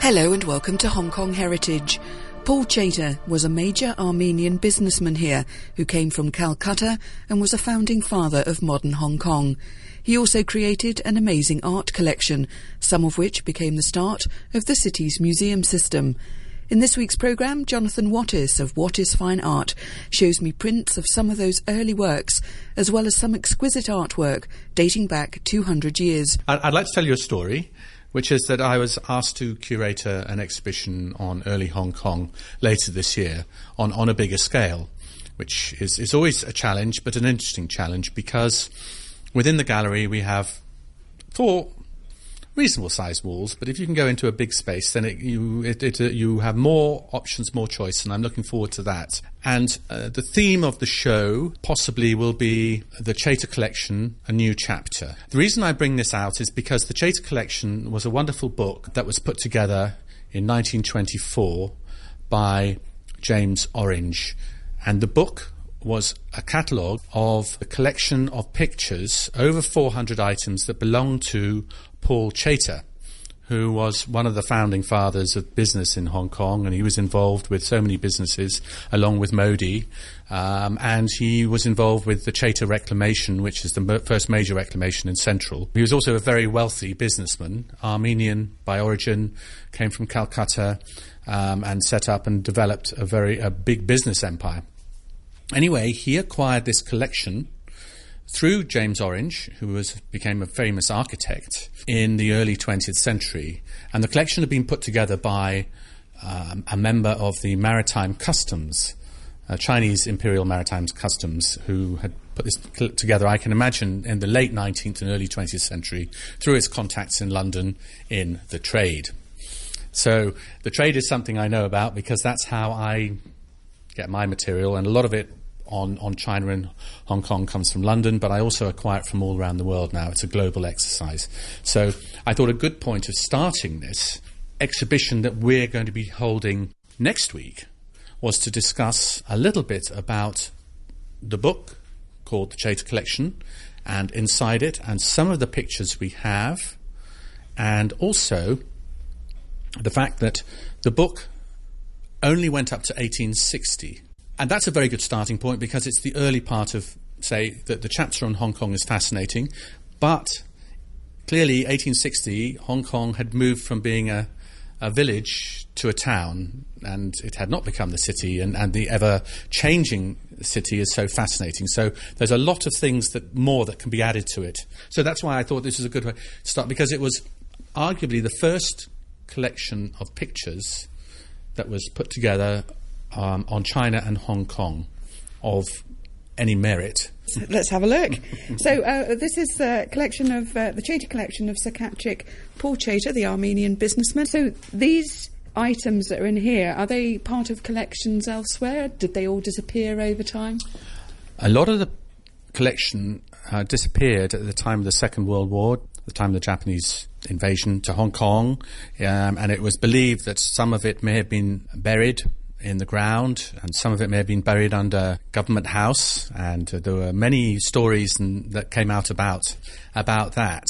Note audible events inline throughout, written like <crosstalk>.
Hello and welcome to Hong Kong Heritage. Paul Chater was a major Armenian businessman here who came from Calcutta and was a founding father of modern Hong Kong. He also created an amazing art collection, some of which became the start of the city's museum system. In this week's programme, Jonathan Wattis of Wattis Fine Art shows me prints of some of those early works, as well as some exquisite artwork dating back 200 years. I'd like to tell you a story which is that I was asked to curate a, an exhibition on early Hong Kong later this year on, on a bigger scale, which is, is always a challenge, but an interesting challenge because within the gallery we have four reasonable sized walls, but if you can go into a big space, then it, you it, it, uh, you have more options, more choice, and I'm looking forward to that. And uh, the theme of the show possibly will be the Chater Collection, a new chapter. The reason I bring this out is because the Chater Collection was a wonderful book that was put together in 1924 by James Orange, and the book was a catalogue of a collection of pictures, over 400 items that belonged to Paul Chater, who was one of the founding fathers of business in Hong Kong, and he was involved with so many businesses, along with Mody. Um, and he was involved with the Chater Reclamation, which is the first major reclamation in Central. He was also a very wealthy businessman, Armenian by origin, came from Calcutta, um, and set up and developed a very a big business empire. Anyway, he acquired this collection through James Orange, who was became a famous architect in the early 20th century, and the collection had been put together by um, a member of the Maritime Customs, uh, Chinese Imperial Maritime Customs, who had put this together. I can imagine in the late 19th and early 20th century through its contacts in London in the trade. So the trade is something I know about because that's how I get my material, and a lot of it on, on China and Hong Kong comes from London, but I also acquire it from all around the world now. It's a global exercise. So I thought a good point of starting this exhibition that we're going to be holding next week was to discuss a little bit about the book called The Chater Collection and inside it and some of the pictures we have and also the fact that the book only went up to 1860 and that's a very good starting point because it's the early part of, say, that the chapter on Hong Kong is fascinating. But clearly, 1860, Hong Kong had moved from being a, a village to a town, and it had not become the city, and, and the ever changing city is so fascinating. So there's a lot of things that more that can be added to it. So that's why I thought this was a good way to start because it was arguably the first collection of pictures that was put together um, on China and Hong Kong of any merit. Let's have a look. so uh, this is a collection of uh, the Chater collection of Sir Khatchik Paul Chater, the Armenian businessman. So these items that are in here are they part of collections elsewhere? Did they all disappear over time? A lot of the collection uh, disappeared at the time of the Second World War, the time of the Japanese invasion to Hong Kong, um, and it was believed that some of it may have been buried in the ground, and some of it may have been buried under Government House, and uh, there were many stories and, that came out about about that.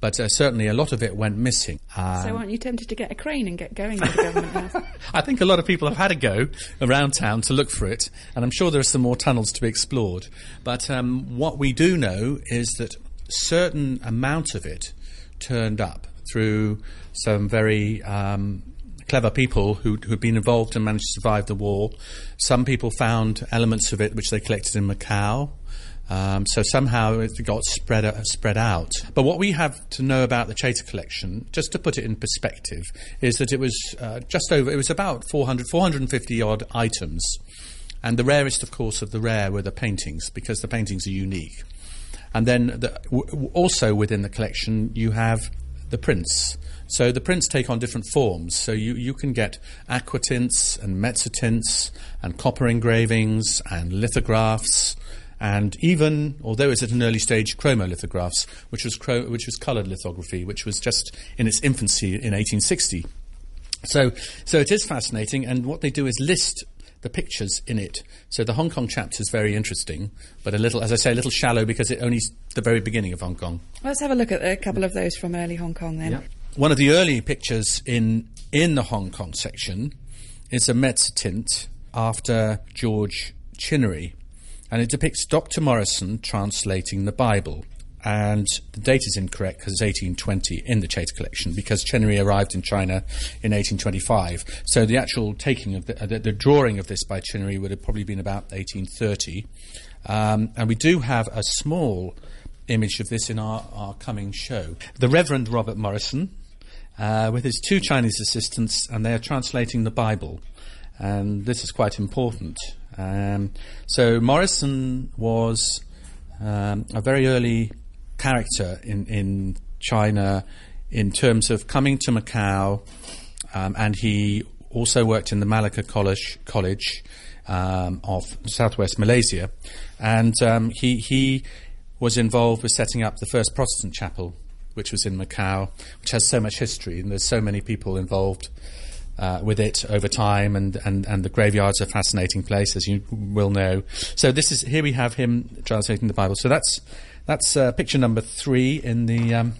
But uh, certainly a lot of it went missing. Um, so aren't you tempted to get a crane and get going the Government House? <laughs> I think a lot of people have had a go around town to look for it, and I'm sure there are some more tunnels to be explored. But um, what we do know is that certain amount of it turned up through some very um, clever people who had been involved and managed to survive the war. Some people found elements of it which they collected in Macau. Um, so somehow it got spread uh, spread out. But what we have to know about the Chater collection, just to put it in perspective, is that it was uh, just over. It was about 400, 450 odd items, and the rarest, of course, of the rare were the paintings because the paintings are unique. And then the, w- also within the collection, you have the prints. So the prints take on different forms. So you, you can get aquatints and mezzotints and copper engravings and lithographs and even, although it's at an early stage, chromolithographs, which was, cro- which was coloured lithography, which was just in its infancy in 1860. So, so it is fascinating, and what they do is list the pictures in it. So the Hong Kong chapter is very interesting, but a little, as I say, a little shallow because it only the very beginning of Hong Kong. Let's have a look at a couple of those from early Hong Kong then. Yeah. One of the early pictures in in the Hong Kong section is a mezzotint after George Chinnery, and it depicts Dr. Morrison translating the Bible. And the date is incorrect because it's 1820 in the Chater collection because Chinnery arrived in China in 1825. So the actual taking of the, uh, the, the drawing of this by Chinnery would have probably been about 1830. Um, and we do have a small image of this in our, our coming show. The Reverend Robert Morrison, uh, with his two Chinese assistants, and they are translating the Bible. And this is quite important. Um, so Morrison was um, a very early character in, in China in terms of coming to Macau, um, and he also worked in the Malacca College, College um, of Southwest Malaysia, and um, he he was involved with setting up the first Protestant chapel, which was in Macau, which has so much history, and there's so many people involved. Uh, with it over time, and, and, and the graveyard's a fascinating place, as you will know. So this is here we have him translating the Bible. So that's that's uh, picture number three in the. Um,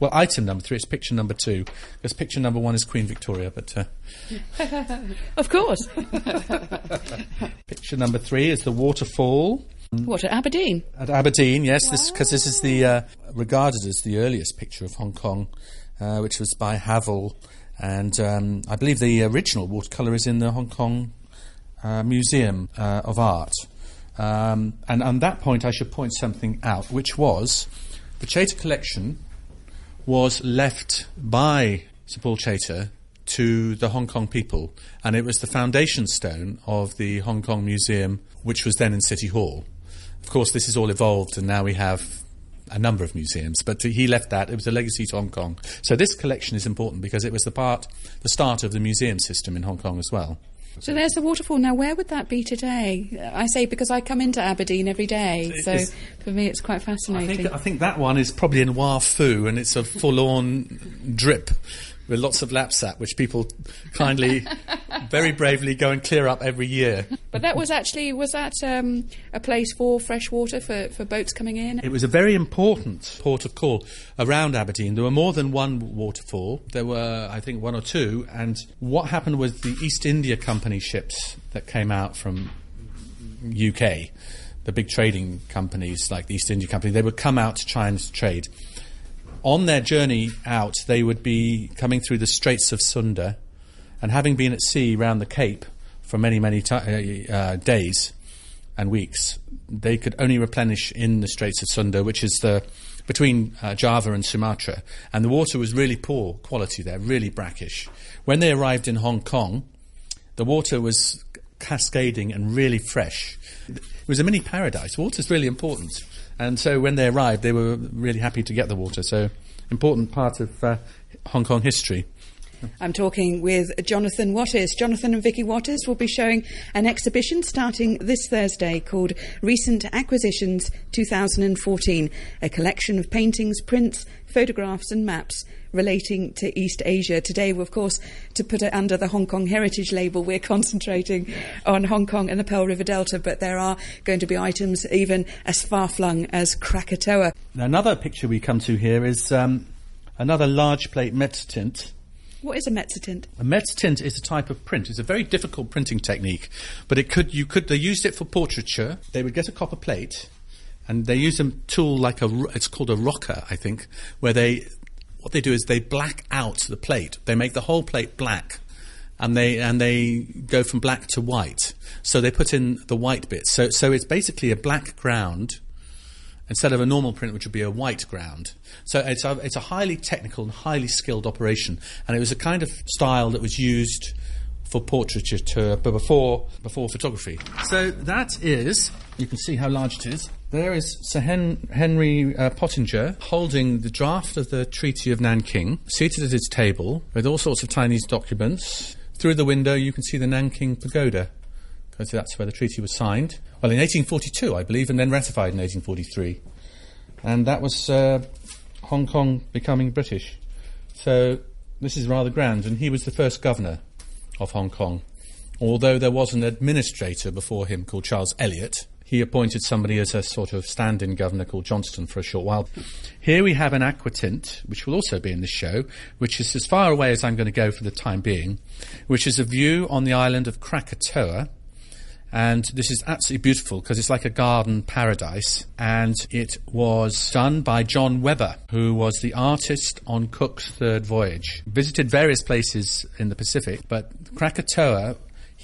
well, item number three. It's picture number two because picture number one is Queen Victoria. But uh, <laughs> of course, <laughs> picture number three is the waterfall. What at Aberdeen? At Aberdeen, yes, because this, this, is the uh, regarded as the earliest picture of Hong Kong, uh, which was by Havell, and um, I believe the original watercolor is in the Hong Kong uh, Museum uh, of Art. Um, and on that point, I should point something out, which was the Chater collection was left by Sir Paul Chater to the Hong Kong people, and it was the foundation stone of the Hong Kong Museum, which was then in City Hall. Of course, this has all evolved, and now we have a number of museums, but he left that. It was a legacy to Hong Kong. So this collection is important because it was the part, the start of the museum system in Hong Kong as well. So there's the waterfall. Now, where would that be today? I say because I come into Aberdeen every day, so for me it's quite fascinating. I think, I think that one is probably in Wah Fu, and it's a full-on drip with lots of lapsap, which people kindly, <laughs> very bravely go and clear up every year. But that was actually was that um, a place for fresh water for, for boats coming in? It was a very important port of call around Aberdeen. There were more than one waterfall. There were, I think, one or two. And what happened was the East India Company ships that came out from UK, the big trading companies like the East India Company, they would come out to try and trade on their journey out, they would be coming through the Straits of Sunda, and having been at sea round the Cape for many, many t- uh, uh, days and weeks, they could only replenish in the Straits of Sunda, which is the between uh, Java and Sumatra, and the water was really poor quality there, really brackish. When they arrived in Hong Kong, the water was cascading and really fresh. It was a mini paradise. Water is really important. And so when they arrived, they were really happy to get the water. So, important part of uh, Hong Kong history. I'm talking with Jonathan Wattis. Jonathan and Vicky Wattis will be showing an exhibition starting this Thursday called Recent Acquisitions 2014, a collection of paintings, prints, photographs, and maps relating to East Asia. Today, of course, to put it under the Hong Kong Heritage label, we're <laughs> concentrating on Hong Kong and the Pearl River Delta, but there are going to be items even as far flung as Krakatoa. Another picture we come to here is um, another large plate mezzotint. What is a mezzotint? A mezzotint is a type of print. It's a very difficult printing technique, but it could you could they used it for portraiture. They would get a copper plate, and they use a tool like a it's called a rocker, I think, where they what they do is they black out the plate. They make the whole plate black, and they and they go from black to white. So they put in the white bits. So so it's basically a black ground instead of a normal print, which would be a white ground. So it's a, it's a highly technical and highly skilled operation, and it was a kind of style that was used for portraiture, but before before photography. So that is, you can see how large it is. There is Sir Hen- Henry uh, Pottinger holding the draft of the Treaty of Nanking, seated at his table with all sorts of Chinese documents. Through the window, you can see the Nanking Pagoda, because that's where the treaty was signed. Well, in 1842, I believe, and then ratified in 1843. And that was uh, Hong Kong becoming British. So this is rather grand, and he was the first governor of Hong Kong although there was an administrator before him called Charles Elliot, he appointed somebody as a sort of stand-in governor called Johnston for a short while. Here we have an aquatint, which will also be in the show, which is as far away as I'm going to go for the time being, which is a view on the island of Krakatoa. And this is absolutely beautiful because it's like a garden paradise. And it was done by John Webber, who was the artist on Cook's third voyage. Visited various places in the Pacific, but Krakatoa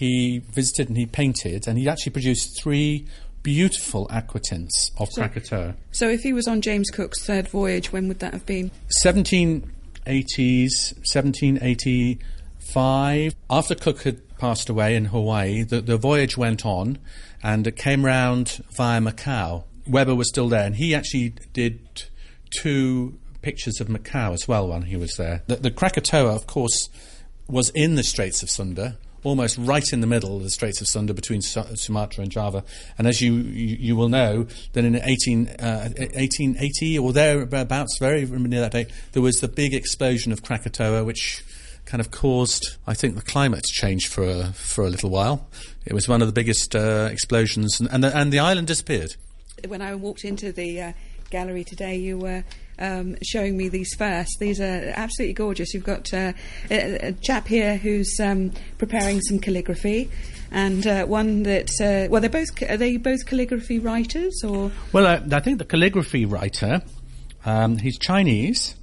he visited and he painted, and he actually produced three beautiful aquatints of so, Krakatoa. So, if he was on James Cook's third voyage, when would that have been? 1780s, 1785. After Cook had passed away in Hawaii, the, the voyage went on and it came round via Macau. Webber was still there, and he actually did two pictures of Macau as well when he was there. The, the Krakatoa, of course, was in the Straits of Sunda almost right in the middle of the Straits of Sunda between Sumatra and Java. And as you, you, you will know, that in 18, uh, 1880 or thereabouts, very near that date, there was the big explosion of Krakatoa, which kind of caused, I think, the climate to change for a, for a little while. It was one of the biggest uh, explosions, and, and the, and, the, island disappeared. When I walked into the uh, gallery today, you were um, showing me these first. These are absolutely gorgeous. You've got uh, a, a, chap here who's um, preparing some calligraphy. And uh, one that uh, well, they're both are they both calligraphy writers or? Well, I think the calligraphy writer, um, he's Chinese,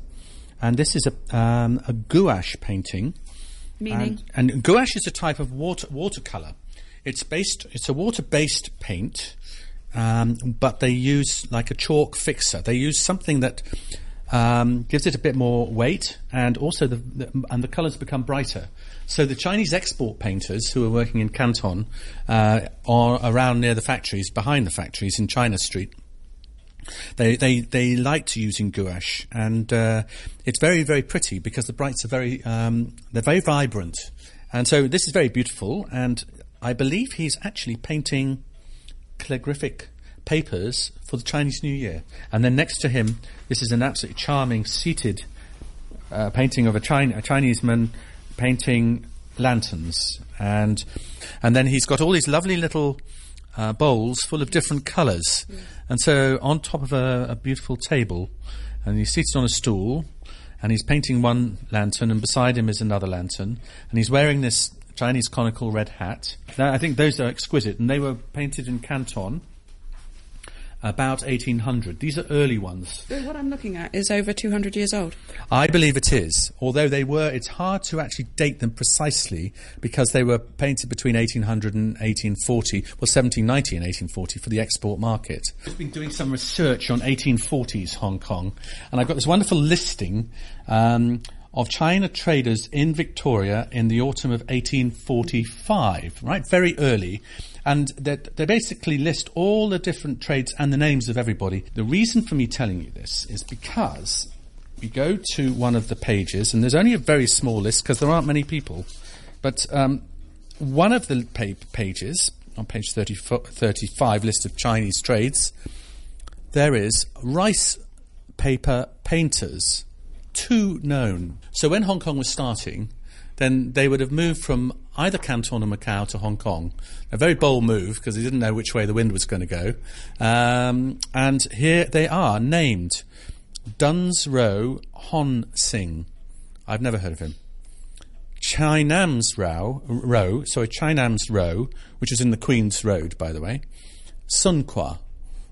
and this is a um, a gouache painting. Meaning, and, and gouache is a type of water watercolor. It's based. It's a water-based paint, um, but they use like a chalk fixer. They use something that um, gives it a bit more weight, and also the, the, and the colours become brighter. So the Chinese export painters who are working in Canton uh, or around near the factories, behind the factories in China Street. They, they, they like using gouache, and uh, it's very, very pretty because the brights are very, um, they're very vibrant. And so this is very beautiful, and I believe he's actually painting calligraphic papers for the Chinese New Year. And then next to him, this is an absolutely charming seated uh, painting of a, China, a Chinese man painting lanterns. And, and then he's got all these lovely little uh, bowls full of different colours. Yeah. And so on top of a, a beautiful table, and he's seated on a stool, and he's painting one lantern, and beside him is another lantern, and he's wearing this Chinese conical red hat. Now, I think those are exquisite, and they were painted in Canton about 1800. These are early ones. What I'm looking at is over 200 years old. I believe it is. Although they were, it's hard to actually date them precisely because they were painted between 1800 and 1840, well, 1790 and 1840 for the export market. I've been doing some research on 1840s Hong Kong, and I've got this wonderful listing. Um, of China traders in Victoria in the autumn of 1845, right? Very early. And they basically list all the different trades and the names of everybody. The reason for me telling you this is because we go to one of the pages, and there's only a very small list because there aren't many people. But um, one of the pa- pages, on page 30, 35, list of Chinese trades, there is rice paper painters too known. So when Hong Kong was starting, then they would have moved from either Canton or Macau to Hong Kong. A very bold move because they didn't know which way the wind was going to go. Um, and here they are named Duns Row Hon Sing. I've never heard of him. Chinam's Row, Row, sorry, Chinam's Row, which is in the Queen's Road, by the way. Sun Qua.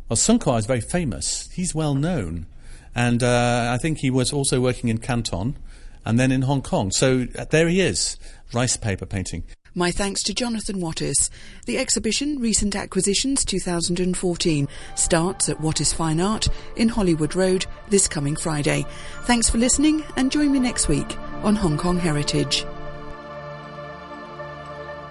Well, Sun Qua is very famous. He's well known. And uh, I think he was also working in Canton and then in Hong Kong. So uh, there he is, rice paper painting. My thanks to Jonathan Wattis. The exhibition, Recent Acquisitions 2014, starts at Wattis Fine Art in Hollywood Road this coming Friday. Thanks for listening and join me next week on Hong Kong Heritage.